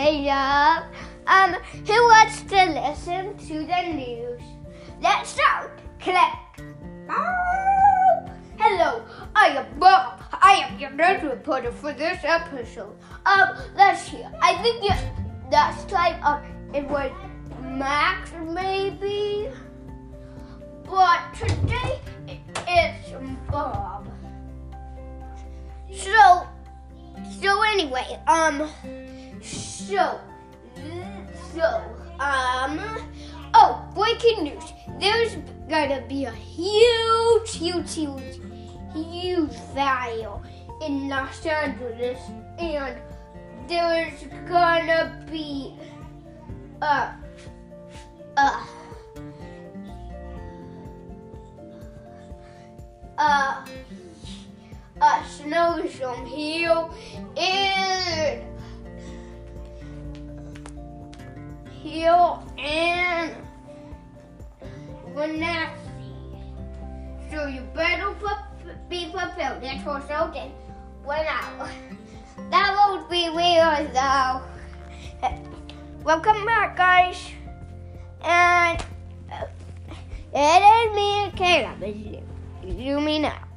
Caleb. Um, who wants to listen to the news? Let's start. Click. Hello, I am Bob. I am your news reporter for this episode. Um, let's see. I think you, last time um, it was Max, maybe. But today it's Bob. So, so anyway, um, so, so, um, oh, breaking news. There's gonna be a huge, huge, huge, huge fire in Los Angeles, and there's gonna be a, a, a, a snowstorm here in here in Wenatchee. So you better be prepared. That's for something. When out. That won't be real though. Welcome back, guys. And uh, it is me and Caleb. You me now.